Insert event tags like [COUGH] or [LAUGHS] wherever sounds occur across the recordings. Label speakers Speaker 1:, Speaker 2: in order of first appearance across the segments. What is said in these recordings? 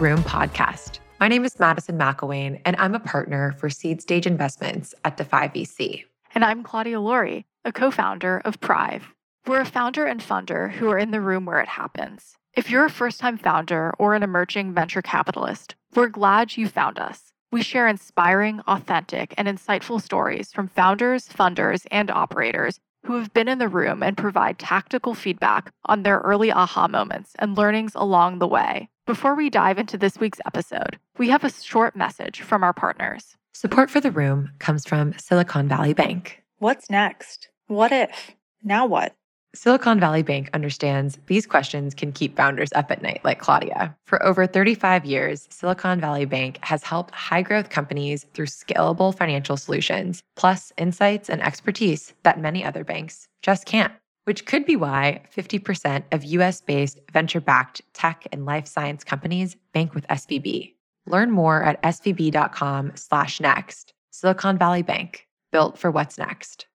Speaker 1: Room podcast. My name is Madison McIlwain, and I'm a partner for Seed Stage Investments at Defy VC.
Speaker 2: And I'm Claudia Laurie, a co founder of Prive. We're a founder and funder who are in the room where it happens. If you're a first time founder or an emerging venture capitalist, we're glad you found us. We share inspiring, authentic, and insightful stories from founders, funders, and operators who have been in the room and provide tactical feedback on their early aha moments and learnings along the way. Before we dive into this week's episode, we have a short message from our partners.
Speaker 1: Support for the room comes from Silicon Valley Bank.
Speaker 3: What's next? What if? Now what?
Speaker 1: Silicon Valley Bank understands these questions can keep founders up at night, like Claudia. For over 35 years, Silicon Valley Bank has helped high growth companies through scalable financial solutions, plus insights and expertise that many other banks just can't. Which could be why 50% of US based venture backed tech and life science companies bank with SVB. Learn more at svb.com slash next. Silicon Valley Bank, built for what's next.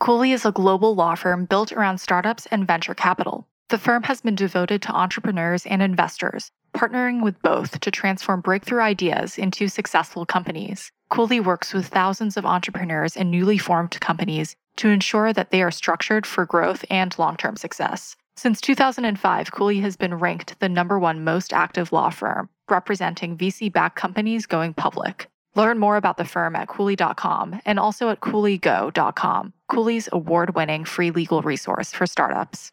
Speaker 2: Cooley is a global law firm built around startups and venture capital. The firm has been devoted to entrepreneurs and investors, partnering with both to transform breakthrough ideas into successful companies. Cooley works with thousands of entrepreneurs and newly formed companies to ensure that they are structured for growth and long term success. Since 2005, Cooley has been ranked the number one most active law firm, representing VC backed companies going public. Learn more about the firm at Cooley.com and also at CooleyGo.com, Cooley's award winning free legal resource for startups.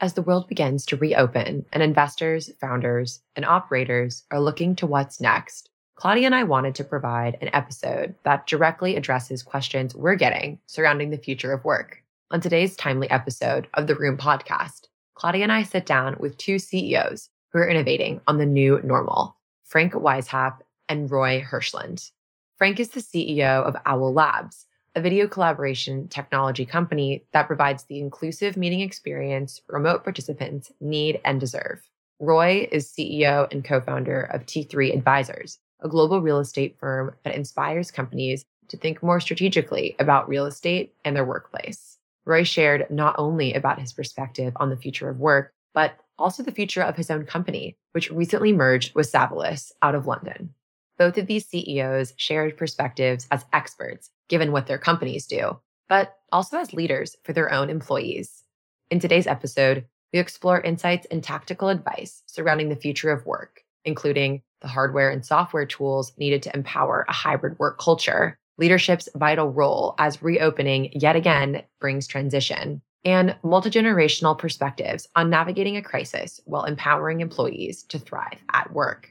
Speaker 1: As the world begins to reopen and investors, founders, and operators are looking to what's next, Claudia and I wanted to provide an episode that directly addresses questions we're getting surrounding the future of work. On today's timely episode of the Room podcast, Claudia and I sit down with two CEOs who are innovating on the new normal Frank Weishaupt and Roy Hirshland. Frank is the CEO of Owl Labs, a video collaboration technology company that provides the inclusive meeting experience remote participants need and deserve. Roy is CEO and co founder of T3 Advisors, a global real estate firm that inspires companies to think more strategically about real estate and their workplace. Roy shared not only about his perspective on the future of work, but also the future of his own company, which recently merged with Savills out of London. Both of these CEOs shared perspectives as experts, given what their companies do, but also as leaders for their own employees. In today's episode, we explore insights and tactical advice surrounding the future of work, including the hardware and software tools needed to empower a hybrid work culture, leadership's vital role as reopening yet again brings transition, and multi-generational perspectives on navigating a crisis while empowering employees to thrive at work.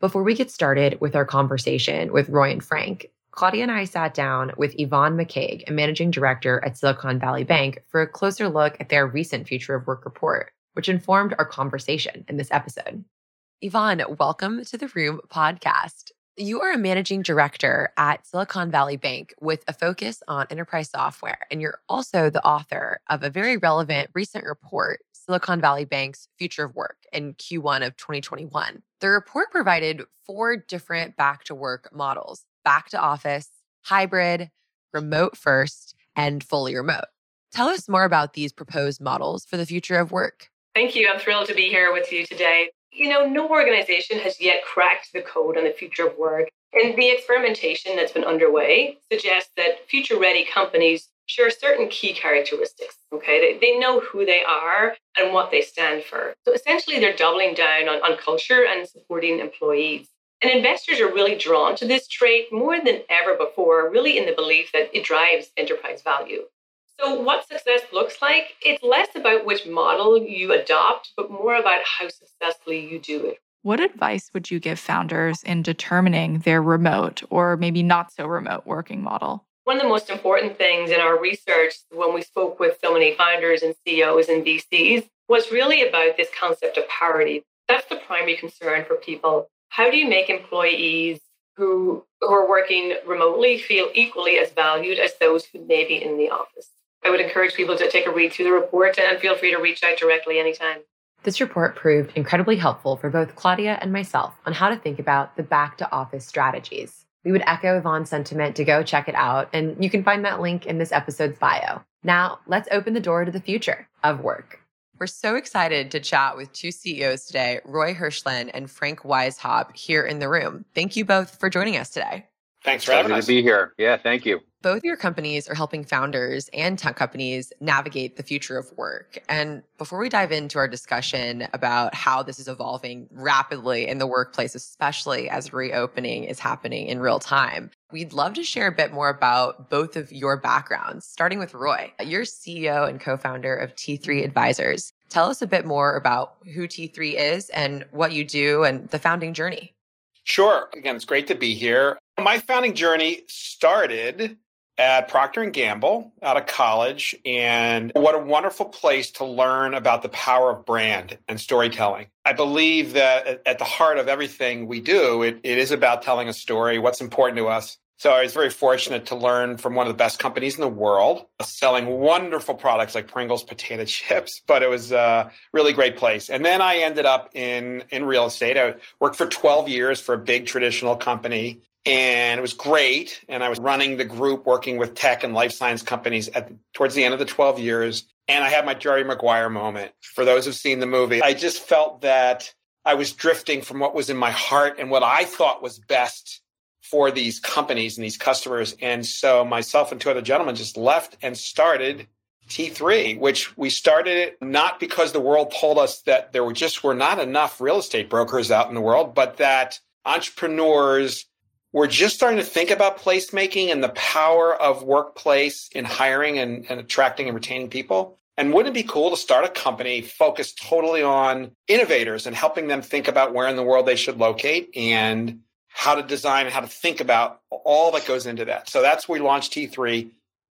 Speaker 1: Before we get started with our conversation with Roy and Frank, Claudia and I sat down with Yvonne McCaig, a managing director at Silicon Valley Bank, for a closer look at their recent Future of Work report, which informed our conversation in this episode. Yvonne, welcome to the Room podcast. You are a managing director at Silicon Valley Bank with a focus on enterprise software, and you're also the author of a very relevant recent report, Silicon Valley Bank's Future of Work, in Q1 of 2021. The report provided four different back to work models back to office, hybrid, remote first, and fully remote. Tell us more about these proposed models for the future of work.
Speaker 4: Thank you. I'm thrilled to be here with you today. You know, no organization has yet cracked the code on the future of work. And the experimentation that's been underway suggests that future ready companies share certain key characteristics. Okay, they, they know who they are and what they stand for. So essentially, they're doubling down on, on culture and supporting employees. And investors are really drawn to this trait more than ever before, really in the belief that it drives enterprise value. So, what success looks like, it's less about which model you adopt, but more about how successfully you do it.
Speaker 2: What advice would you give founders in determining their remote or maybe not so remote working model?
Speaker 4: One of the most important things in our research when we spoke with so many founders and CEOs and VCs was really about this concept of parity. That's the primary concern for people. How do you make employees who, who are working remotely feel equally as valued as those who may be in the office? I would encourage people to take a read through the report and feel free to reach out directly anytime.
Speaker 1: This report proved incredibly helpful for both Claudia and myself on how to think about the back to office strategies. We would echo Yvonne's sentiment to go check it out, and you can find that link in this episode's bio. Now, let's open the door to the future of work. We're so excited to chat with two CEOs today, Roy Hirshland and Frank Weishaupt, here in the room. Thank you both for joining us today.
Speaker 5: Thanks for having
Speaker 6: us. to be here. Yeah, thank you.
Speaker 1: Both your companies are helping founders and tech companies navigate the future of work. And before we dive into our discussion about how this is evolving rapidly in the workplace, especially as reopening is happening in real time, we'd love to share a bit more about both of your backgrounds, starting with Roy. You're CEO and co founder of T3 Advisors. Tell us a bit more about who T3 is and what you do and the founding journey.
Speaker 5: Sure. Again, it's great to be here. My founding journey started at Procter and Gamble out of college and what a wonderful place to learn about the power of brand and storytelling. I believe that at the heart of everything we do, it, it is about telling a story, what's important to us, so I was very fortunate to learn from one of the best companies in the world, uh, selling wonderful products like Pringles potato [LAUGHS] chips. But it was a really great place. And then I ended up in in real estate. I worked for 12 years for a big traditional company, and it was great. And I was running the group, working with tech and life science companies at towards the end of the 12 years. And I had my Jerry Maguire moment. For those who've seen the movie, I just felt that I was drifting from what was in my heart and what I thought was best for these companies and these customers. And so myself and two other gentlemen just left and started T3, which we started it not because the world told us that there were just were not enough real estate brokers out in the world, but that entrepreneurs were just starting to think about placemaking and the power of workplace in hiring and, and attracting and retaining people. And wouldn't it be cool to start a company focused totally on innovators and helping them think about where in the world they should locate and how to design and how to think about all that goes into that. So that's we launched T3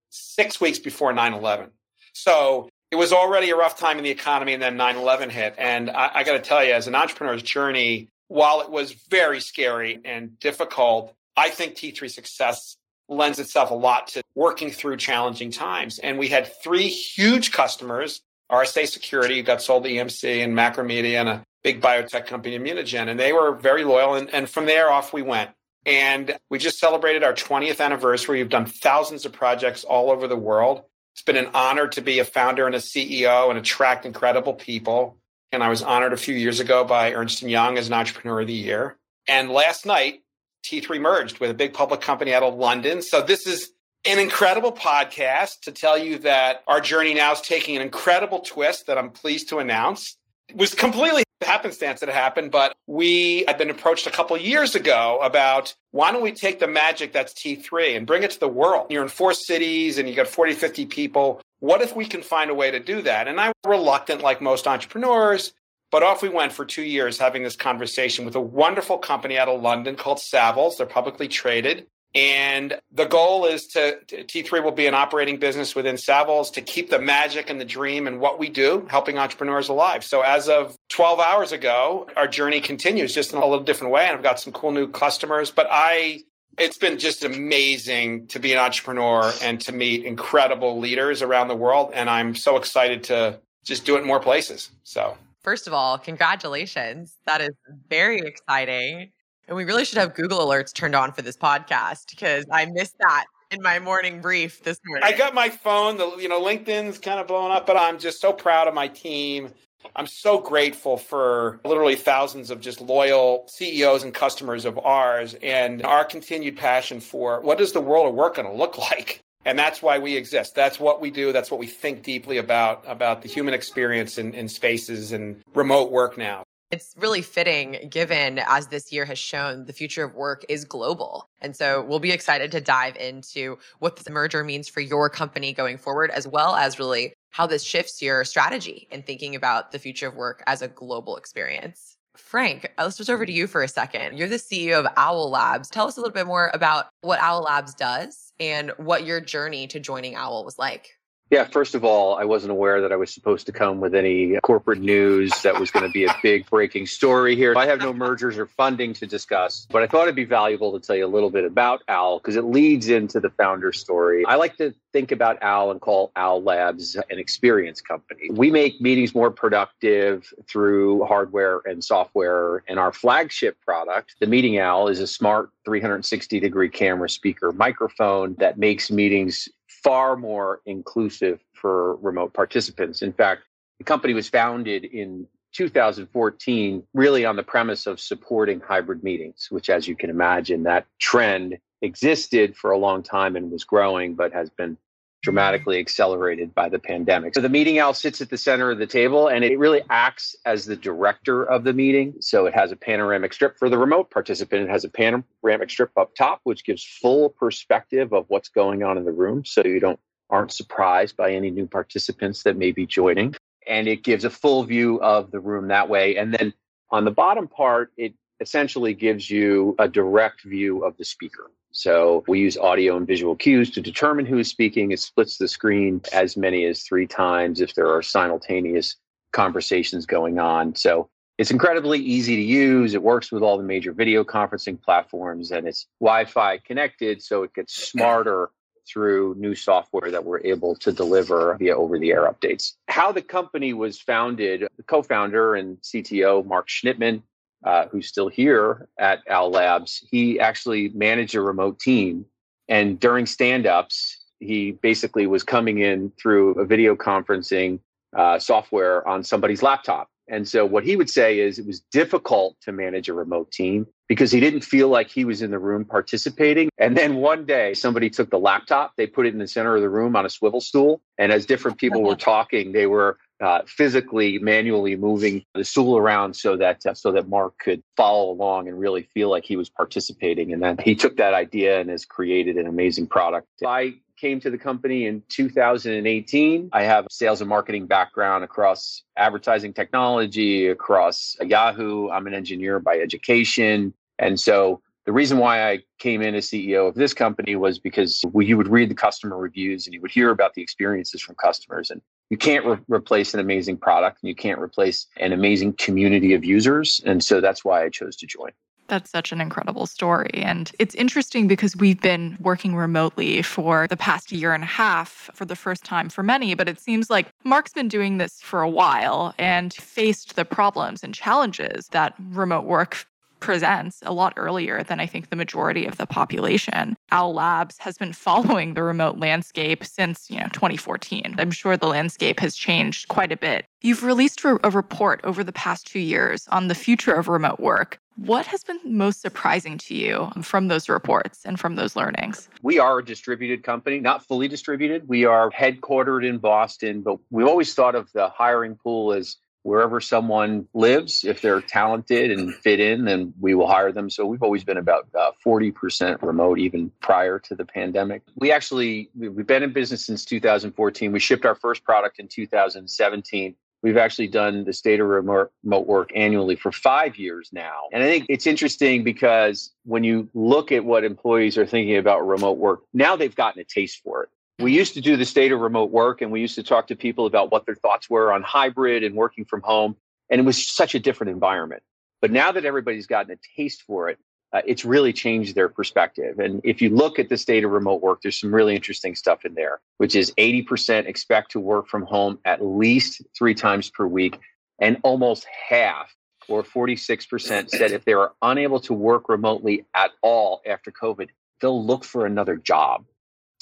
Speaker 5: six weeks before 9 11. So it was already a rough time in the economy, and then 9 11 hit. And I, I got to tell you, as an entrepreneur's journey, while it was very scary and difficult, I think T3 success lends itself a lot to working through challenging times. And we had three huge customers RSA Security got sold to EMC and Macromedia and a big biotech company, Immunogen, and they were very loyal. And, and from there off, we went. And we just celebrated our 20th anniversary. We've done thousands of projects all over the world. It's been an honor to be a founder and a CEO and attract incredible people. And I was honored a few years ago by Ernst & Young as an Entrepreneur of the Year. And last night, T3 merged with a big public company out of London. So this is an incredible podcast to tell you that our journey now is taking an incredible twist that I'm pleased to announce. It was completely happenstance that it happened, but we had been approached a couple years ago about why don't we take the magic that's T3 and bring it to the world? You're in four cities and you got 40, 50 people. What if we can find a way to do that? And I'm reluctant, like most entrepreneurs, but off we went for two years having this conversation with a wonderful company out of London called Savills. They're publicly traded. And the goal is to T3 will be an operating business within Savills to keep the magic and the dream and what we do, helping entrepreneurs alive. So as of 12 hours ago, our journey continues just in a little different way. And I've got some cool new customers, but I, it's been just amazing to be an entrepreneur and to meet incredible leaders around the world. And I'm so excited to just do it in more places. So.
Speaker 1: First of all, congratulations. That is very exciting. And we really should have Google alerts turned on for this podcast because I missed that in my morning brief this morning.
Speaker 5: I got my phone, the you know, LinkedIn's kind of blown up, but I'm just so proud of my team. I'm so grateful for literally thousands of just loyal CEOs and customers of ours and our continued passion for what is the world of work going to look like? And that's why we exist. That's what we do. That's what we think deeply about, about the human experience in, in spaces and remote work now.
Speaker 1: It's really fitting given, as this year has shown, the future of work is global. And so we'll be excited to dive into what the merger means for your company going forward, as well as really how this shifts your strategy in thinking about the future of work as a global experience. Frank, uh, let's switch over to you for a second. You're the CEO of Owl Labs. Tell us a little bit more about what Owl Labs does and what your journey to joining Owl was like.
Speaker 6: Yeah, first of all, I wasn't aware that I was supposed to come with any corporate news that was going to be a big breaking story here. I have no mergers or funding to discuss, but I thought it'd be valuable to tell you a little bit about OWL because it leads into the founder story. I like to think about OWL and call OWL Labs an experience company. We make meetings more productive through hardware and software, and our flagship product, the Meeting Owl, is a smart 360 degree camera speaker microphone that makes meetings far more inclusive for remote participants. In fact, The company was founded in 2014, really on the premise of supporting hybrid meetings, which, as you can imagine, that trend existed for a long time and was growing, but has been dramatically accelerated by the pandemic. So the meeting owl sits at the center of the table and it really acts as the director of the meeting. So it has a panoramic strip for the remote participant. It has a panoramic strip up top, which gives full perspective of what's going on in the room. So you don't aren't surprised by any new participants that may be joining. And it gives a full view of the room that way. And then on the bottom part, it essentially gives you a direct view of the speaker. So we use audio and visual cues to determine who is speaking. It splits the screen as many as three times if there are simultaneous conversations going on. So it's incredibly easy to use. It works with all the major video conferencing platforms and it's Wi Fi connected. So it gets smarter through new software that we're able to deliver via over the air updates. How the company was founded, the co founder and CTO, Mark Schnittman, uh, who's still here at Owl Labs, he actually managed a remote team. And during stand ups, he basically was coming in through a video conferencing uh, software on somebody's laptop. And so what he would say is it was difficult to manage a remote team because he didn't feel like he was in the room participating. And then one day somebody took the laptop, they put it in the center of the room on a swivel stool. And as different people were [LAUGHS] talking, they were uh, physically, manually moving the stool around so that uh, so that Mark could follow along and really feel like he was participating. And then he took that idea and has created an amazing product. I came to the company in 2018. I have a sales and marketing background across advertising technology, across Yahoo. I'm an engineer by education. And so the reason why I came in as CEO of this company was because you would read the customer reviews and you would hear about the experiences from customers. And you can't re- replace an amazing product and you can't replace an amazing community of users. And so that's why I chose to join.
Speaker 2: That's such an incredible story. And it's interesting because we've been working remotely for the past year and a half for the first time for many, but it seems like Mark's been doing this for a while and faced the problems and challenges that remote work presents a lot earlier than I think the majority of the population. Owl Labs has been [LAUGHS] following the remote landscape since, you know, 2014. I'm sure the landscape has changed quite a bit. You've released a report over the past 2 years on the future of remote work. What has been most surprising to you from those reports and from those learnings?
Speaker 6: We are a distributed company, not fully distributed. We are headquartered in Boston, but we've always thought of the hiring pool as wherever someone lives, if they're talented and fit in, then we will hire them. So we've always been about uh, 40% remote, even prior to the pandemic. We actually, we've been in business since 2014. We shipped our first product in 2017. We've actually done the state of remote, remote work annually for five years now. And I think it's interesting because when you look at what employees are thinking about remote work, now they've gotten a taste for it we used to do the state of remote work and we used to talk to people about what their thoughts were on hybrid and working from home. And it was such a different environment. But now that everybody's gotten a taste for it, uh, it's really changed their perspective. And if you look at the state of remote work, there's some really interesting stuff in there, which is 80% expect to work from home at least three times per week. And almost half, or 46%, said if they are unable to work remotely at all after COVID, they'll look for another job.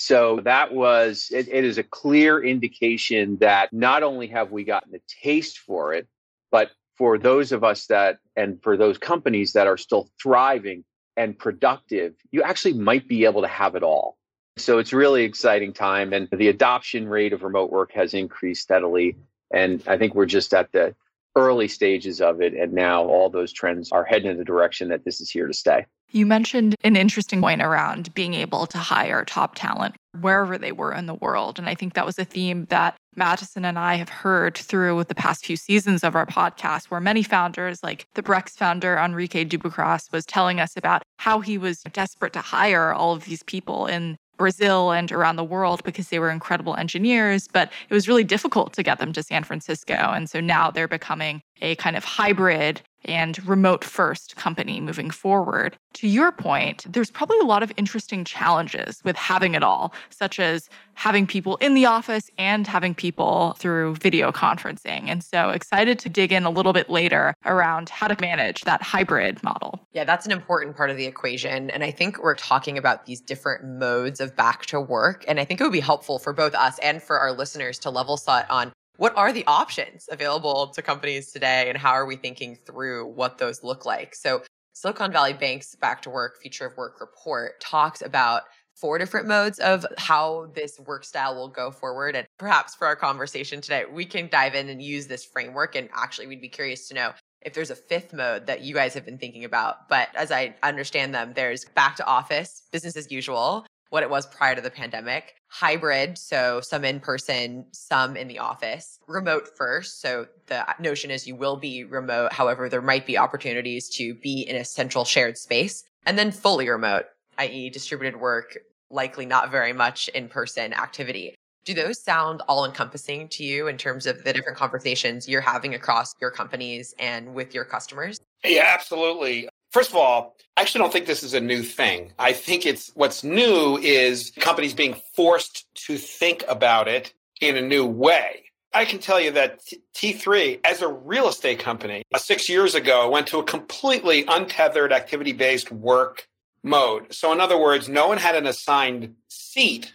Speaker 6: So that was, it, it is a clear indication that not only have we gotten a taste for it, but for those of us that, and for those companies that are still thriving and productive, you actually might be able to have it all. So it's really exciting time. And the adoption rate of remote work has increased steadily. And I think we're just at the early stages of it. And now all those trends are heading in the direction that this is here to stay.
Speaker 2: You mentioned an interesting point around being able to hire top talent wherever they were in the world. And I think that was a theme that Madison and I have heard through the past few seasons of our podcast, where many founders, like the Brex founder, Henrique Dubugras, was telling us about how he was desperate to hire all of these people in Brazil and around the world because they were incredible engineers, but it was really difficult to get them to San Francisco. And so now they're becoming a kind of hybrid and remote first company moving forward. To your point, there's probably a lot of interesting challenges with having it all, such as having people in the office and having people through video conferencing. And so excited to dig in a little bit later around how to manage that hybrid model.
Speaker 1: Yeah, that's an important part of the equation. And I think we're talking about these different modes of back to work. And I think it would be helpful for both us and for our listeners to level set on what are the options available to companies today and how are we thinking through what those look like? So, Silicon Valley Bank's Back to Work Future of Work report talks about four different modes of how this work style will go forward. And perhaps for our conversation today, we can dive in and use this framework. And actually, we'd be curious to know if there's a fifth mode that you guys have been thinking about. But as I understand them, there's back to office, business as usual, what it was prior to the pandemic, hybrid, so some in person, some in the office, remote first. So the notion is you will be remote. However, there might be opportunities to be in a central shared space, and then fully remote, i.e., distributed work, likely not very much in person activity. Do those sound all encompassing to you in terms of the different conversations you're having across your companies and with your customers?
Speaker 5: Yeah, absolutely. First of all, I actually don't think this is a new thing. I think it's what's new is companies being forced to think about it in a new way. I can tell you that T3, as a real estate company, uh, six years ago, went to a completely untethered activity based work mode. So, in other words, no one had an assigned seat,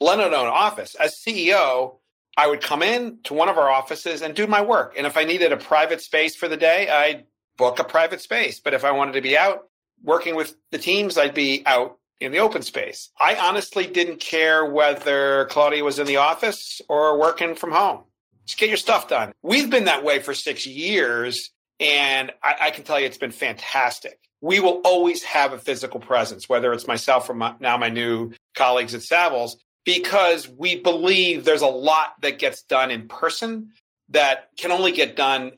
Speaker 5: let alone office. As CEO, I would come in to one of our offices and do my work. And if I needed a private space for the day, I'd book a private space. But if I wanted to be out working with the teams, I'd be out in the open space. I honestly didn't care whether Claudia was in the office or working from home. Just get your stuff done. We've been that way for six years, and I, I can tell you it's been fantastic. We will always have a physical presence, whether it's myself or my, now my new colleagues at Savills, because we believe there's a lot that gets done in person that can only get done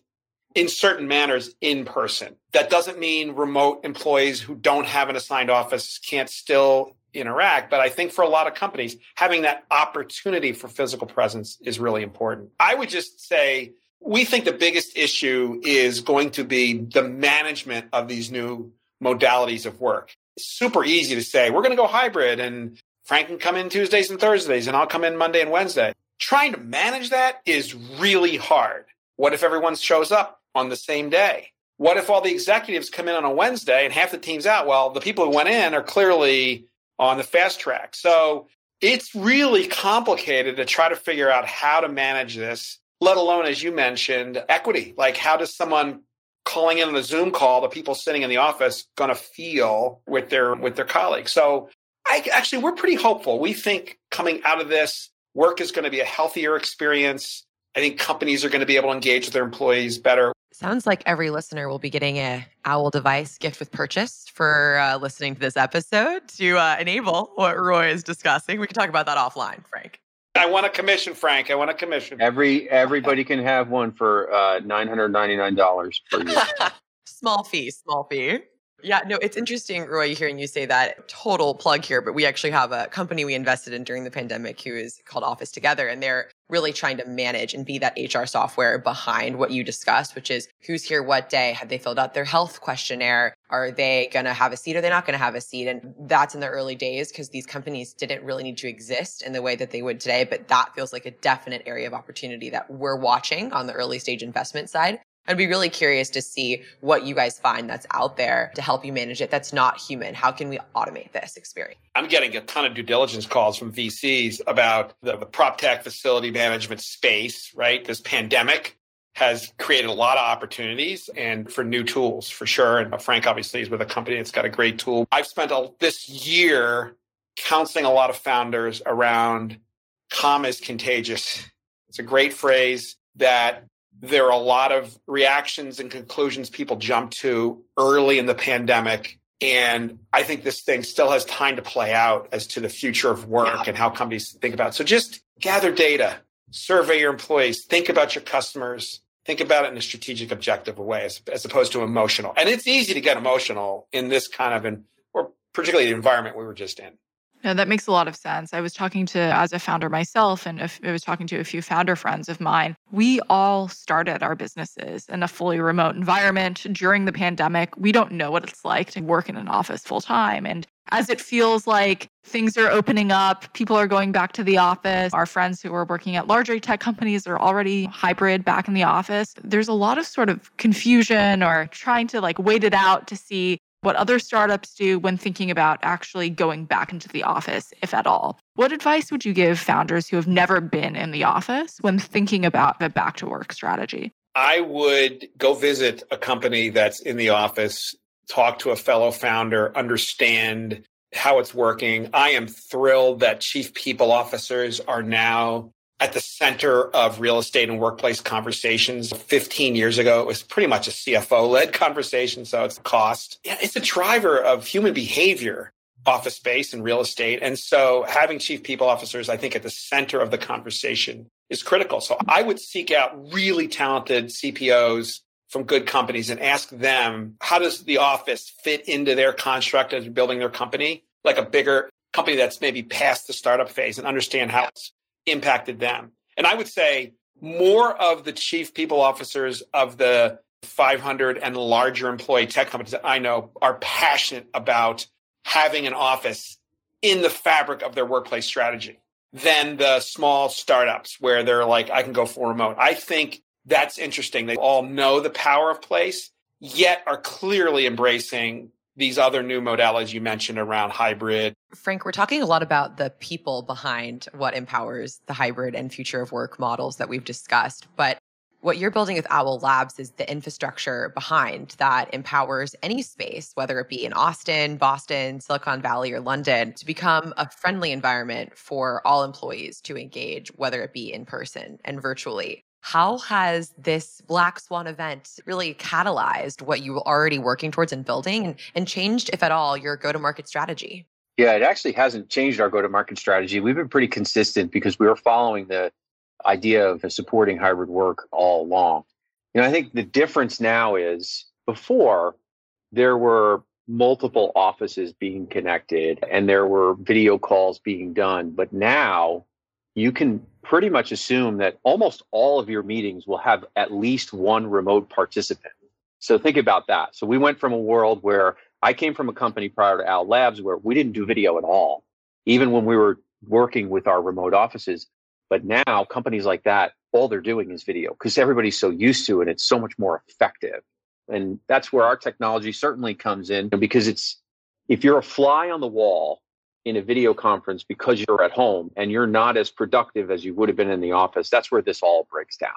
Speaker 5: in certain manners in person. That doesn't mean remote employees who don't have an assigned office can't still interact. But I think for a lot of companies, having that opportunity for physical presence is really important. I would just say we think the biggest issue is going to be the management of these new modalities of work. It's super easy to say, we're going to go hybrid and Frank can come in Tuesdays and Thursdays and I'll come in Monday and Wednesday. Trying to manage that is really hard. What if everyone shows up on the same day? What if all the executives come in on a Wednesday and half the team's out? Well, the people who went in are clearly on the fast track. So it's really complicated to try to figure out how to manage this, let alone, as you mentioned, equity. Like, how does someone calling in on a Zoom call, the people sitting in the office, going to feel with their with their colleagues? So, I actually we're pretty hopeful. We think coming out of this, work is going to be a healthier experience. I think companies are going to be able to engage with their employees better.
Speaker 1: Sounds like every listener will be getting a Owl device gift with purchase for uh, listening to this episode to uh, enable what Roy is discussing. We can talk about that offline, Frank.
Speaker 5: I want a commission, Frank. I want a commission.
Speaker 6: Every everybody can have one for uh, nine hundred ninety nine dollars per year. [LAUGHS]
Speaker 1: small fee, small fee. Yeah, no, it's interesting, Roy, hearing you say that. Total plug here, but we actually have a company we invested in during the pandemic who is called Office Together, and they're really trying to manage and be that HR software behind what you discussed, which is who's here what day? Have they filled out their health questionnaire? Are they going to have a seat? Are they not going to have a seat? And that's in the early days because these companies didn't really need to exist in the way that they would today. But that feels like a definite area of opportunity that we're watching on the early stage investment side. I'd be really curious to see what you guys find that's out there to help you manage it that's not human. How can we automate this experience?
Speaker 5: I'm getting a ton of due diligence calls from VCs about the, the prop tech facility management space, right? This pandemic has created a lot of opportunities and for new tools for sure. And Frank obviously is with a company that's got a great tool. I've spent a, this year counseling a lot of founders around calm is contagious. It's a great phrase that there are a lot of reactions and conclusions people jump to early in the pandemic. And I think this thing still has time to play out as to the future of work yeah. and how companies think about it. So just gather data, survey your employees, think about your customers, think about it in a strategic, objective way as, as opposed to emotional. And it's easy to get emotional in this kind of, an, or particularly the environment we were just in.
Speaker 2: No, that makes a lot of sense. I was talking to, as a founder myself, and I was talking to a few founder friends of mine. We all started our businesses in a fully remote environment during the pandemic. We don't know what it's like to work in an office full time. And as it feels like things are opening up, people are going back to the office. Our friends who are working at larger tech companies are already hybrid back in the office. There's a lot of sort of confusion or trying to like wait it out to see what other startups do when thinking about actually going back into the office, if at all. What advice would you give founders who have never been in the office when thinking about a back to work strategy?
Speaker 5: I would go visit a company that's in the office, talk to a fellow founder, understand how it's working. I am thrilled that chief people officers are now at the center of real estate and workplace conversations. 15 years ago, it was pretty much a CFO led [LAUGHS] conversation. So it's cost. Yeah, it's a driver of human behavior, office space and real estate. And so having chief people officers, I think, at the center of the conversation is critical. So I would seek out really talented CPOs from good companies and ask them, how does the office fit into their construct as building their company? Like a bigger company that's maybe past the startup phase and understand how it's impacted them. And I would say more of the chief people officers of the 500 and larger employee tech companies that I know are passionate about having an office in the fabric of their workplace strategy than the small startups where they're like, I can go for remote. I think that's interesting. They all know the power of place, yet are clearly embracing these other new modalities you mentioned around hybrid.
Speaker 1: Frank, we're talking a lot about the people behind what empowers the hybrid and future of work models that we've discussed. But what you're building with Owl Labs is the infrastructure behind that empowers any space, whether it be in Austin, Boston, Silicon Valley, or London, to become a friendly environment for all employees to engage, whether it be in person and virtually. How has this Black Swan event really catalyzed what you were already working towards and building and, and changed, if at all, your go to market strategy?
Speaker 6: Yeah, it actually hasn't changed our go to market strategy. We've been pretty consistent because we were following the idea of supporting hybrid work all along. You know, I think the difference now is before there were multiple offices being connected and there were video calls being done, but now you can pretty much assume that almost all of your meetings will have at least one remote participant. So think about that. So we went from a world where I came from a company prior to Owl Labs where we didn't do video at all, even when we were working with our remote offices. But now companies like that, all they're doing is video because everybody's so used to it. It's so much more effective. And that's where our technology certainly comes in because it's, if you're a fly on the wall in a video conference because you're at home and you're not as productive as you would have been in the office, that's where this all breaks down.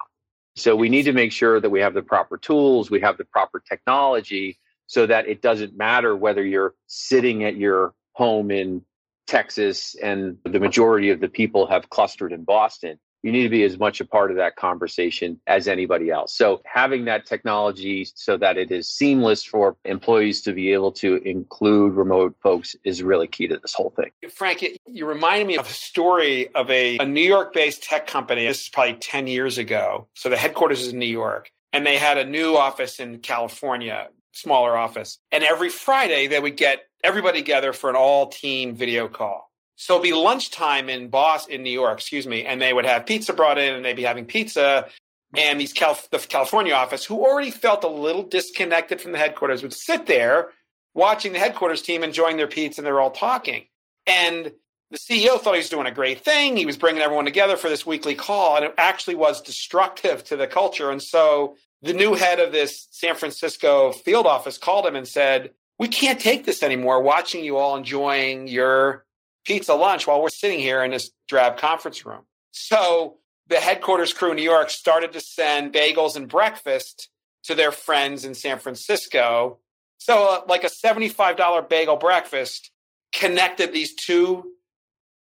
Speaker 6: So we need to make sure that we have the proper tools, we have the proper technology so that it doesn't matter whether you're sitting at your home in Texas and the majority of the people have clustered in Boston you need to be as much a part of that conversation as anybody else. So having that technology so that it is seamless for employees to be able to include remote folks is really key to this whole thing.
Speaker 5: Frank, you reminded me of a story of a, a New York based tech company. This is probably 10 years ago. So the headquarters is in New York and they had a new office in California, smaller office. And every Friday they would get everybody together for an all team video call. So it'd be lunchtime in Boston, in New York, excuse me, and they would have pizza brought in, and they'd be having pizza. And these Cal- the California office, who already felt a little disconnected from the headquarters, would sit there watching the headquarters team enjoying their pizza, and they're all talking. And the CEO thought he was doing a great thing. He was bringing everyone together for this weekly call, and it actually was destructive to the culture. And so the new head of this San Francisco field office called him and said, "We can't take this anymore. Watching you all enjoying your pizza lunch while we're sitting here in this drab conference room. So the headquarters crew in New York started to send bagels and breakfast to their friends in San Francisco. So, uh, like a $75 bagel breakfast connected these two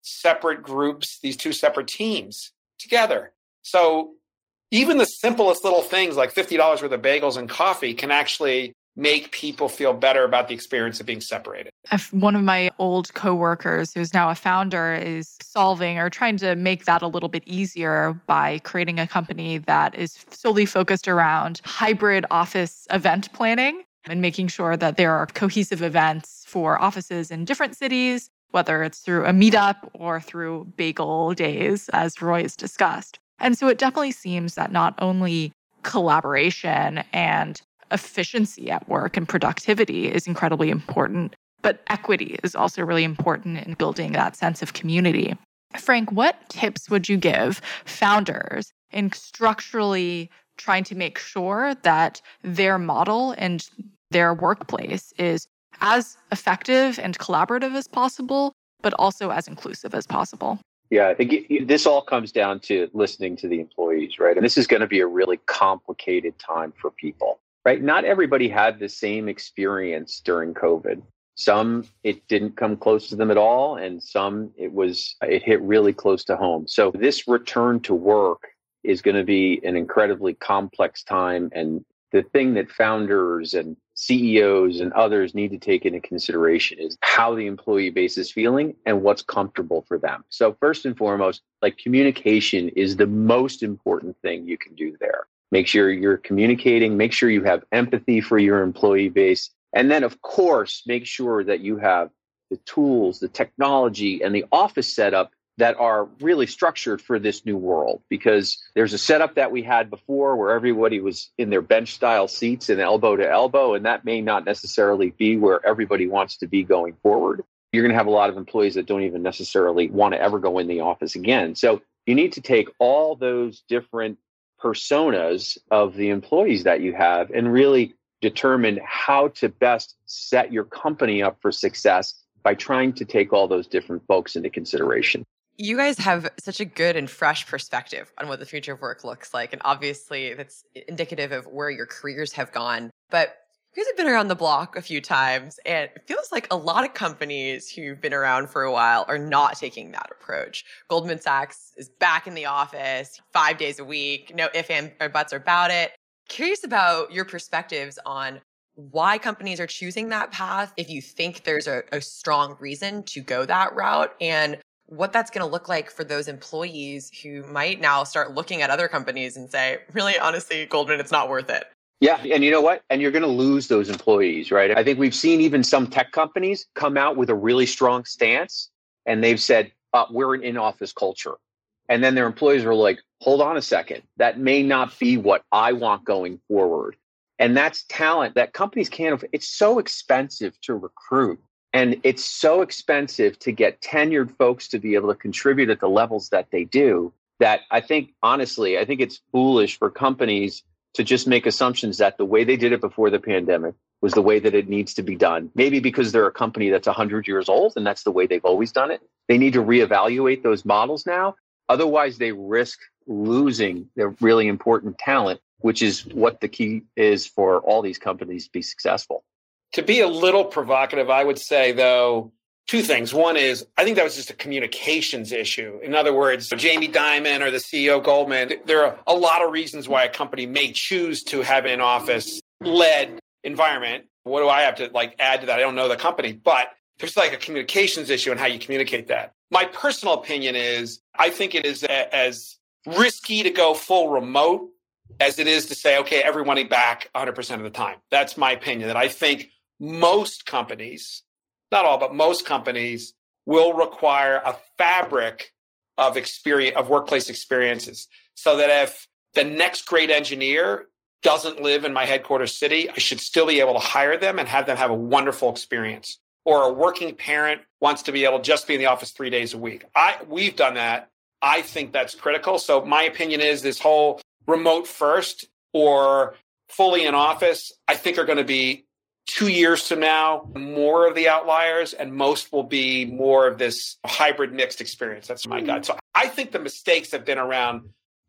Speaker 5: separate groups, these two separate teams together. So, even the simplest little things like $50 worth of bagels and coffee can actually make people feel better about the experience of being separated.
Speaker 2: One of my old coworkers, who's now a founder, is solving or trying to make that a little bit easier by creating a company that is solely focused around hybrid office event planning and making sure that there are cohesive events for offices in different cities, whether it's through a meetup or through bagel days, as Roy has discussed. And so it definitely seems that not only collaboration and efficiency at work and productivity is incredibly important, but equity is also really important in building that sense of community. Frank, what tips would you give founders in structurally trying to make sure that their model and their workplace is as effective and collaborative as possible, but also as inclusive as possible.
Speaker 6: Yeah, I think it, this all comes down to listening to the employees, right? And this is going to be a really complicated time for people, right? Not everybody had the same experience during COVID. Some it didn't come close to them at all, and some it was it hit really close to home. So this return to work is going to be an incredibly complex time, and the thing that founders and CEOs and others need to take into consideration is how the employee base is feeling and what's comfortable for them. So, first and foremost, like communication is the most important thing you can do there. Make sure you're communicating, make sure you have empathy for your employee base. And then, of course, make sure that you have the tools, the technology, and the office setup that are really structured for this new world. Because there's a setup that we had before where everybody was in their bench style seats and elbow to elbow and that may not necessarily be where everybody wants to be going forward. You're going to have a lot of employees that don't even necessarily want to ever go in the office again. So you need to take all those different personas of the employees that you have and really determine how to best set your company up for success by trying to take all those different folks into consideration
Speaker 1: you guys have such a good and fresh perspective on what the future of work looks like. And obviously, that's indicative of where your careers have gone. But guys have been around the block a few times, and it feels like a lot of companies who've been around for a while are not taking that approach. Goldman Sachs is back in the office five days a week, no ifs and or buts about it. Curious about your perspectives on why companies are choosing that path, if you think there's a, a strong reason to go that route, and what that's going to look like for those employees who might now start looking at other companies and say, really, honestly, Goldman, it's not worth it.
Speaker 6: Yeah. And you know what? And you're going to lose those employees, right? I think we've seen even some tech companies come out with a really strong stance and they've said, uh, we're an in office culture. And then their employees are like, hold on a second. That may not be what I want going forward. And that's talent that companies can't, it's so expensive to recruit. And it's so expensive to get tenured folks to be able to contribute at the levels that they do that I think, honestly, I think it's foolish for companies to just make assumptions that the way they did it before the pandemic was the way that it needs to be done. Maybe because they're a company that's 100 years old and that's the way they've always done it. They need to reevaluate those models now. Otherwise, they risk losing their really important talent, which is what the key is for all these companies to be successful.
Speaker 5: To be a little provocative, I would say, though, two things. One is I think that was just a communications issue. In other words, Jamie Dimon or the CEO Goldman, there are a lot of reasons why a company may choose to have an office led environment. What do I have to like add to that? I don't know the company, but there's like a communications issue and how you communicate that. My personal opinion is I think it is as risky to go full remote as it is to say, okay, everybody back 100% of the time. That's my opinion that I think most companies, not all, but most companies will require a fabric of experience of workplace experiences so that if the next great engineer doesn't live in my headquarters city, I should still be able to hire them and have them have a wonderful experience. Or a working parent wants to be able to just be in the office three days a week. I we've done that. I think that's critical. So my opinion is this whole remote first or fully in office, I think are going to be two years from now, more of the outliers, and most will be more of this hybrid mixed experience. That's my gut. So I think the mistakes have been around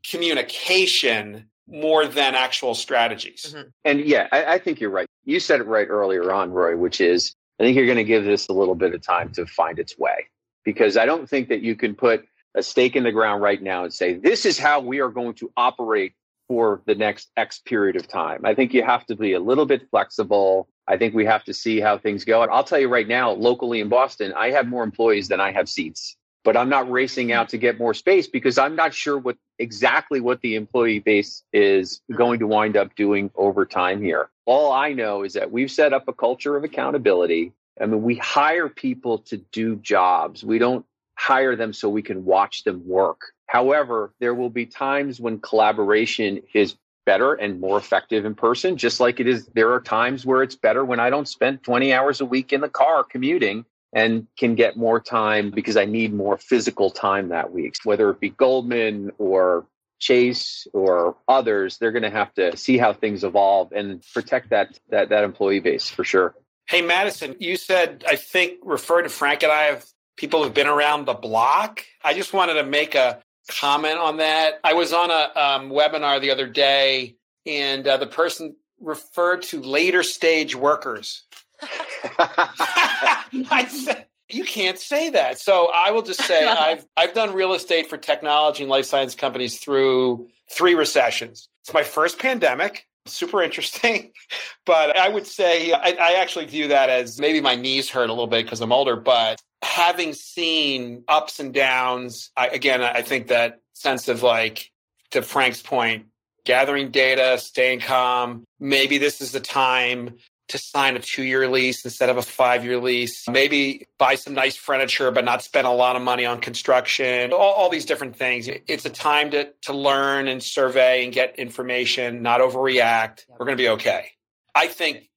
Speaker 5: communication more than actual strategies.
Speaker 6: Mm-hmm. And yeah, I, I, think you're right. You said it right earlier on, Roy, which is I think you're going to give this a little bit of time to find its way because I don't think that you can put a stake in the ground right now and say, this is how we are going to operate for the next X period of time. I think you have to be a little bit flexible. I think we have to see how things go. And I'll tell you right now, locally in Boston, I have more employees than I have seats. But I'm not racing out to get more space because I'm not sure what exactly what the employee base is going to wind up doing over time here. All I know is that we've set up a culture of accountability. I mean, we hire people to do jobs. We don't hire them so we can watch them work. However, there will be times when collaboration is better and more effective in person, just like it is. There are times where it's better when I don't spend 20 hours a week in the car commuting and can get more time because I need more physical time that week. Whether it be Goldman or Chase or others, they're going to have to see how things evolve and protect that that that employee base for sure.
Speaker 5: Hey, Madison, you said, I think, refer to Frank and I have people who've been around the block. I just wanted to make a comment on that. I was on a um, webinar the other day, and uh, the person referred to later stage workers. [LAUGHS] I said, you can't say that. So I will just say [LAUGHS] I've I've done real estate for technology and life science companies through three recessions. It's my first pandemic. Super interesting. [LAUGHS] But I would say I, I actually view that as maybe my knees hurt a little bit because I'm older, but having seen ups and downs, I, again, I think that sense of like, to Frank's point, gathering data, staying calm. Maybe this is the time to sign a two year lease instead of a five year lease. Maybe buy some nice furniture, but not spend a lot of money on construction, all, all, these different things. It's a time to, to learn and survey and get information, not overreact. We're going to be okay. I think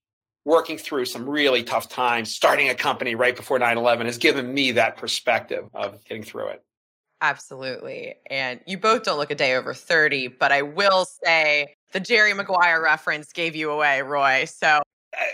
Speaker 5: working through some really tough times, starting a company right before 9 11 has given me that perspective of getting through it.
Speaker 1: Absolutely. And you both don't look a day over 30, but I will say the Jerry Maguire reference gave you away, Roy. So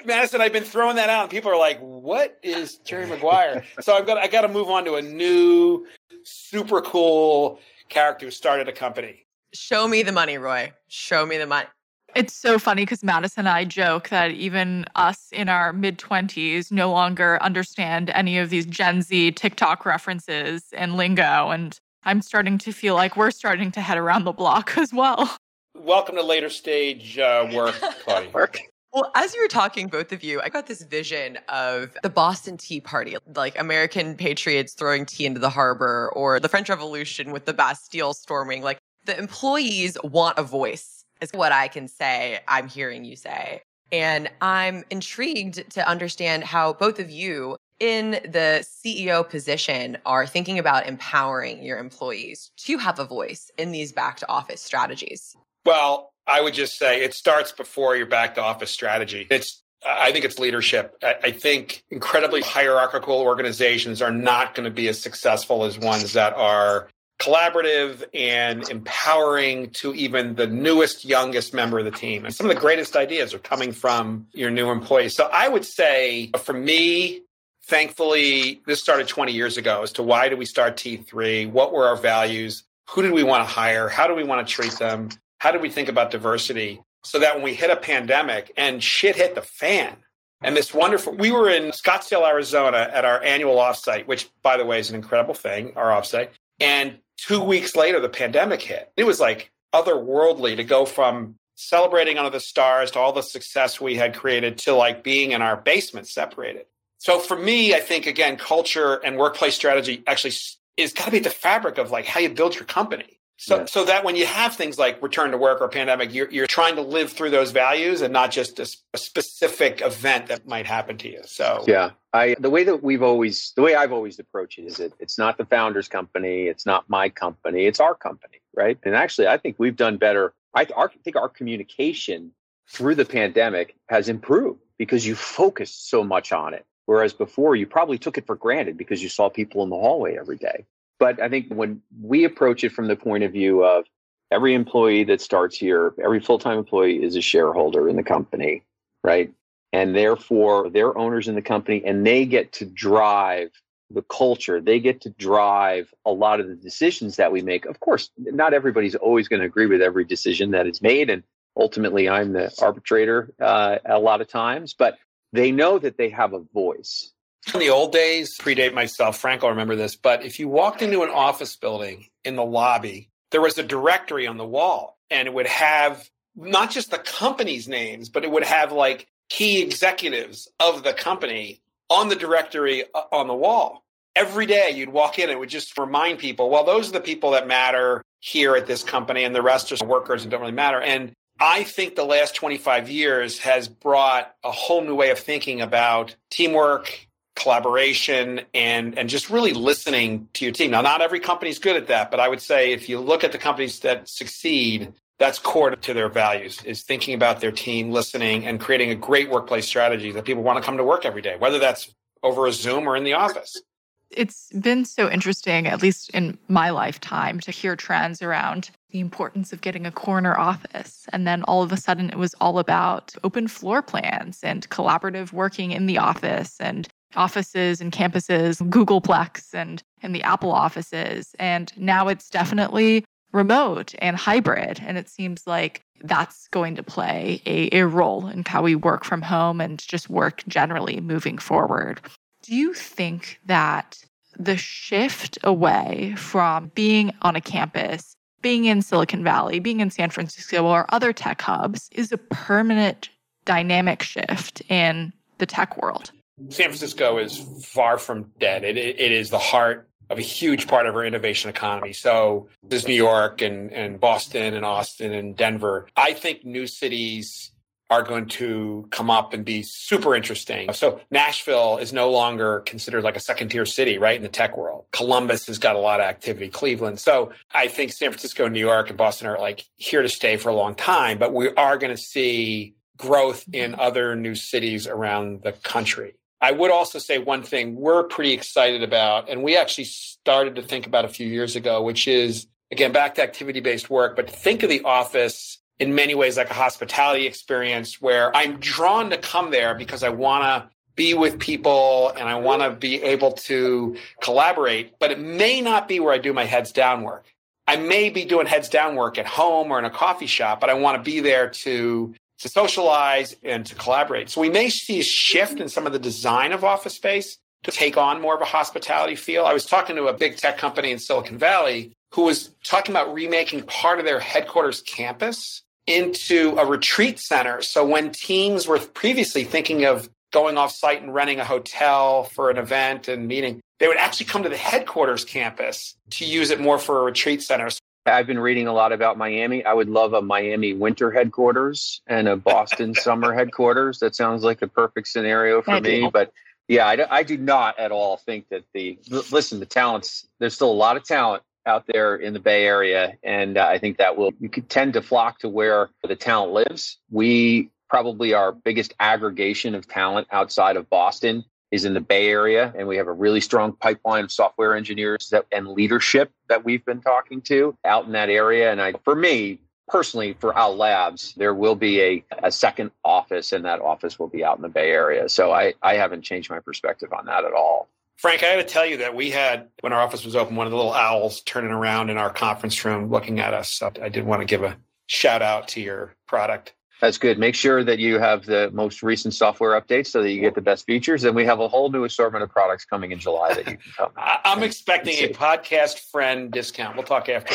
Speaker 5: Madison, I've been throwing that out, and people are like, "What is Jerry Maguire?" [LAUGHS] so I've got I got to move on to a new, super cool character who started a company.
Speaker 1: Show me the money, Roy. Show me the money.
Speaker 2: It's so funny because Madison and I joke that even us in our mid 20s no longer understand any of these Gen Z TikTok references and lingo. And I'm starting to feel like we're starting to head around the block [LAUGHS] as well.
Speaker 5: Welcome to later stage uh, work, Claudia. [LAUGHS]
Speaker 6: work.
Speaker 1: Well, as you were talking, both of you, I got this vision of the Boston Tea Party, like American patriots throwing tea into the harbor, or the French Revolution with the Bastille storming. Like the employees want a voice, is what I can say. I'm hearing you say. And I'm intrigued to understand how both of you in the CEO position are thinking about empowering your employees to have a voice in these back to office strategies.
Speaker 5: Well, I would just say it starts before your back to office strategy. It's I think it's leadership. I think incredibly hierarchical organizations are not going to be as successful as ones that are collaborative and empowering to even the newest, youngest member of the team. And some of the greatest ideas are coming from your new employees. So I would say for me, thankfully, this started 20 years ago as to why did we start T3? What were our values? Who did we want to hire? How do we want to treat them? How do we think about diversity so that when we hit a pandemic and shit hit the fan? And this wonderful we were in scottsdale arizona at our annual offsite which by the way is an incredible thing our offsite. And two weeks later the pandemic hit. It was like otherworldly to go from celebrating under the stars to all the success we had created to like being in our basement separated. So for me i think again culture and workplace strategy actually is got to be the fabric of like how you build your company so, yes. so that when you have things like return to work or pandemic, you're, you're trying to live through those values and not just a, a, specific event that might happen to you. So,
Speaker 6: yeah, I the way that we've always, the way I've always approached it is that it's not the founder's company, it's not my company, it's our company, right? And actually, I think we've done better. I, our, I think our communication through the pandemic has improved because you focused so much on it. Whereas before, you probably took it for granted because you saw people in the hallway every day. But I think when we approach it from the point of view of every employee that starts here, every full time employee is a shareholder in the company, right? And therefore, they're owners in the company and they get to drive the culture. They get to drive a lot of the decisions that we make. Of course, not everybody's always going to agree with every decision that is made. And ultimately, I'm the arbitrator uh, a lot of times, but they know that they have a voice
Speaker 5: in the old days, predate myself, Frank will remember this, but if you walked into an office building in the lobby, there was a directory on the wall and it would have not just the company's names, but it would have like key executives of the company on the directory uh, on the wall. Every day you'd walk in, it would just remind people, well, those are the people that matter here at this company, and the rest are workers and don't really matter. And I think the last 25 years has brought a whole new way of thinking about teamwork, collaboration and and just really listening to your team. Now, not every company is good at that, but I would say if you look at the companies that succeed, that's core to their values is thinking about their team, listening, and creating a great workplace strategy that people want to come to work every day, whether that's over a Zoom or in the office.
Speaker 2: It's been so interesting, at least in my lifetime, to hear trends around the importance of getting a corner office. And then all of a sudden, it was all about open floor plans and collaborative working in the office and offices and campuses, Googleplex and, and the Apple offices. And now it's definitely remote and hybrid. And it seems like that's going to play a, a role in how we work from home and just work generally moving forward. Do you think that the shift away from being on a campus, being in Silicon Valley, being in San Francisco or other tech hubs is a permanent dynamic shift in the tech world?
Speaker 5: San Francisco is far from dead. It, it is the heart of a huge part of our innovation economy. So there's New York and, and Boston and Austin and Denver. I think new cities are going to come up and be super interesting. So Nashville is no longer considered like a second tier city, right? In the tech world. Columbus has got a lot of activity, Cleveland. So I think San Francisco, New York, and Boston are like here to stay for a long time, but we are going to see growth in other new cities around the country. I would also say one thing we're pretty excited about, and we actually started to think about a few years ago, which is again back to activity based work, but think of the office in many ways like a hospitality experience where I'm drawn to come there because I want to be with people and I want to be able to collaborate, but it may not be where I do my heads down work. I may be doing heads down work at home or in a coffee shop, but I want to be there to to socialize and to collaborate. So we may see a shift in some of the design of office space to take on more of a hospitality feel. I was talking to a big tech company in Silicon Valley who was talking about remaking part of their headquarters campus into a retreat center. So when teams were previously thinking of going off site and renting a hotel for an event and meeting, they would actually come to the headquarters campus to use it more for a retreat center.
Speaker 6: I've been reading a lot about Miami. I would love a Miami winter headquarters and a Boston [LAUGHS] summer headquarters. That sounds like a perfect scenario for me. But yeah, I, I do not at all think that the listen, the talents, there's still a lot of talent out there in the Bay Area. And uh, I think that will, you could tend to flock to where the talent lives. We probably our biggest aggregation of talent outside of Boston is in the Bay Area, and we have a really strong pipeline of software engineers that, and leadership that we've been talking to out in that area. And I, for me personally, for Owl Labs, there will be a, a second office, and that office will be out in the Bay Area. So I, I haven't changed my perspective on that at all.
Speaker 5: Frank, I got to tell you that we had, when our office was open, one of the little owls turning around in our conference room looking at us. So I did want to give a shout out to your product.
Speaker 6: That's good. Make sure that you have the most recent software updates so that you get the best features. And we have a whole new assortment of products coming in July that you can come. [LAUGHS]
Speaker 5: I'm expecting a podcast friend discount. We'll talk after.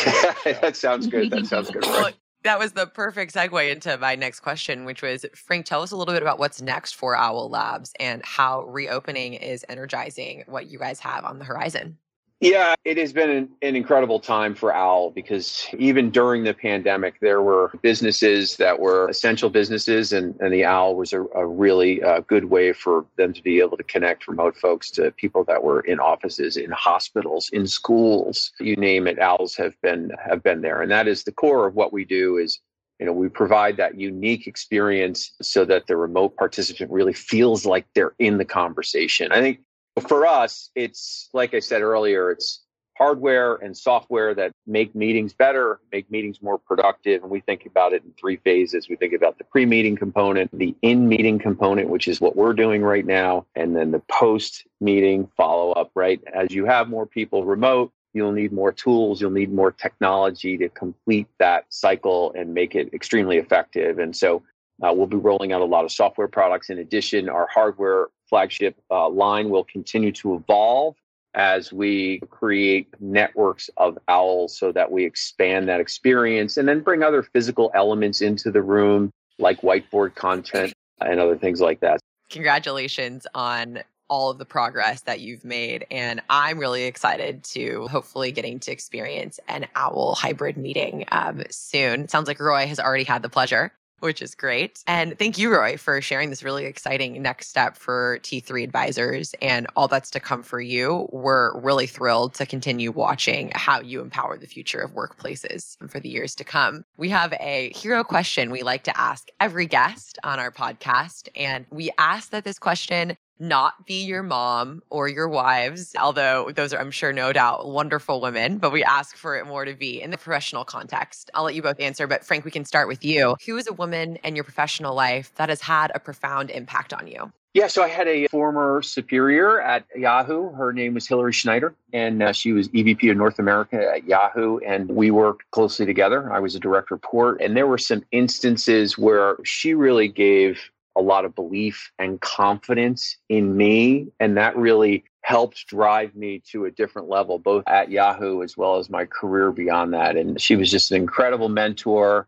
Speaker 5: [LAUGHS]
Speaker 6: that sounds good. That sounds good.
Speaker 1: Well, [LAUGHS] that was the perfect segue into my next question, which was Frank, tell us a little bit about what's next for Owl Labs and how reopening is energizing what you guys have on the horizon.
Speaker 6: Yeah, it has been an, an, incredible time for Owl because even during the pandemic, there were businesses that were essential businesses, and, and the Owl was a, a really uh, good way for them to be able to connect remote folks to people that were in offices, in hospitals, in schools, you name it. Owls have been have been there, and that is the core of what we do. Is you know we provide that unique experience so that the remote participant really feels like they're in the conversation. I think for us, it's like I said earlier, it's hardware and software that make meetings better, make meetings more productive. And we think about it in three phases. We think about the pre meeting component, the in meeting component, which is what we're doing right now, and then the post meeting follow up, right? As you have more people remote, you'll need more tools, you'll need more technology to complete that cycle and make it extremely effective. And so uh, we'll be rolling out a lot of software products. In addition, our hardware flagship uh, line will continue to evolve as we create networks of owls so that we expand that experience and then bring other physical elements into the room like whiteboard content and other things like that.
Speaker 1: Congratulations on all of the progress that you've made. And I'm really excited to hopefully getting to experience an owl hybrid meeting um, soon. It sounds like Roy has already had the pleasure which is great. And thank you, Roy, for sharing this really exciting next step for T3 Advisors and all that's to come for you. We're really thrilled to continue watching how you empower the future of workplaces for the years to come. We have a hero question we like to ask every guest on our podcast. And we ask that this question not be your mom or your wives, although those are, I'm sure, no doubt, wonderful women, but we ask for it more to be in the professional context. I'll let you both answer, but Frank, we can start with you. Who is a woman in your professional life that has had a profound impact on you?
Speaker 6: Yeah, so I had a former superior at Yahoo. Her name was Hilary Schneider, and uh, she was EVP of North America at Yahoo. And we worked closely together. I was a direct report, and there were some instances where she really gave a lot of belief and confidence in me. And that really helped drive me to a different level, both at Yahoo as well as my career beyond that. And she was just an incredible mentor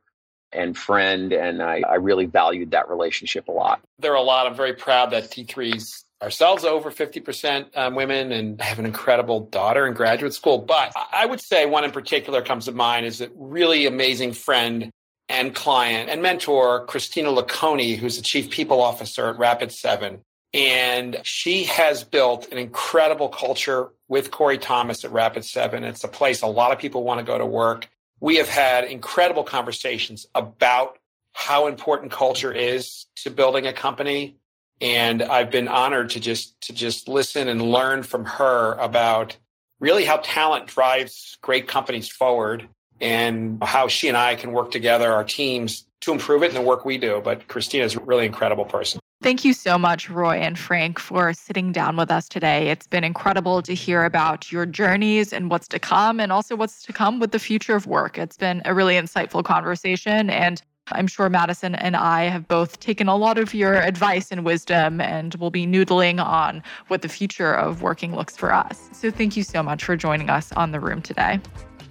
Speaker 6: and friend. And I, I really valued that relationship a lot.
Speaker 5: There are a lot. I'm very proud that T3's ourselves over 50% um, women and I have an incredible daughter in graduate school. But I would say one in particular comes to mind is a really amazing friend and client and mentor, Christina Luconi, who's the chief people officer at Rapid7. And she has built an incredible culture with Corey Thomas at Rapid7. It's a place a lot of people want to go to work. We have had incredible conversations about how important culture is to building a company. And I've been honored to just to just listen and learn from her about really how talent drives great companies forward and how she and I can work together, our teams, to improve it in the work we do. But Christina is a really incredible person.
Speaker 2: Thank you so much, Roy and Frank, for sitting down with us today. It's been incredible to hear about your journeys and what's to come, and also what's to come with the future of work. It's been a really insightful conversation. And I'm sure Madison and I have both taken a lot of your advice and wisdom, and we'll be noodling on what the future of working looks for us. So, thank you so much for joining us on the room today.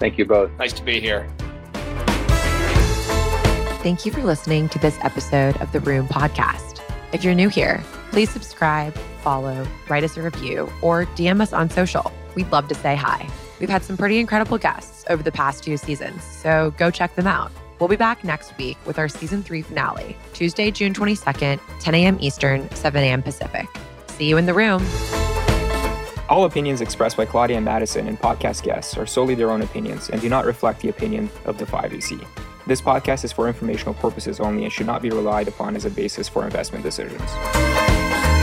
Speaker 6: Thank you both.
Speaker 5: Nice to be here.
Speaker 1: Thank you for listening to this episode of the Room podcast. If you're new here, please subscribe, follow, write us a review, or DM us on social. We'd love to say hi. We've had some pretty incredible guests over the past two seasons, so go check them out. We'll be back next week with our season three finale, Tuesday, June 22nd, 10 a.m. Eastern, 7 a.m. Pacific. See you in the room.
Speaker 7: All opinions expressed by Claudia and Madison and podcast guests are solely their own opinions and do not reflect the opinion of the 5EC. This podcast is for informational purposes only and should not be relied upon as a basis for investment decisions.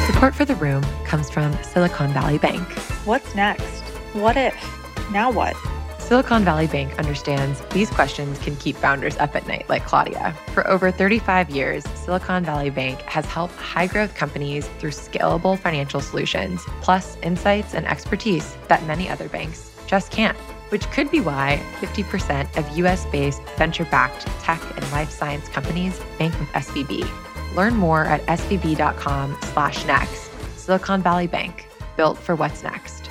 Speaker 1: Support for the room comes from Silicon Valley Bank.
Speaker 3: What's next? What if? Now what?
Speaker 1: Silicon Valley Bank understands these questions can keep founders up at night, like Claudia. For over 35 years, Silicon Valley Bank has helped high growth companies through scalable financial solutions, plus insights and expertise that many other banks just can't. Which could be why 50% of US based venture backed tech and life science companies bank with SVB. Learn more at svb.com slash next. Silicon Valley Bank, built for what's next.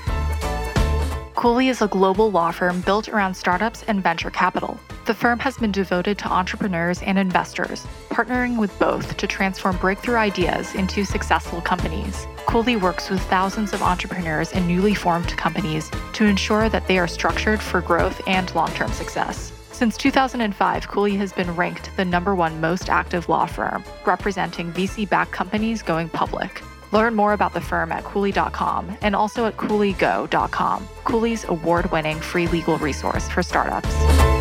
Speaker 2: Cooley is a global law firm built around startups and venture capital. The firm has been devoted to entrepreneurs and investors, partnering with both to transform breakthrough ideas into successful companies. Cooley works with thousands of entrepreneurs and newly formed companies to ensure that they are structured for growth and long term success. Since 2005, Cooley has been ranked the number one most active law firm, representing VC backed companies going public. Learn more about the firm at Cooley.com and also at CooleyGo.com, Cooley's award winning free legal resource for startups.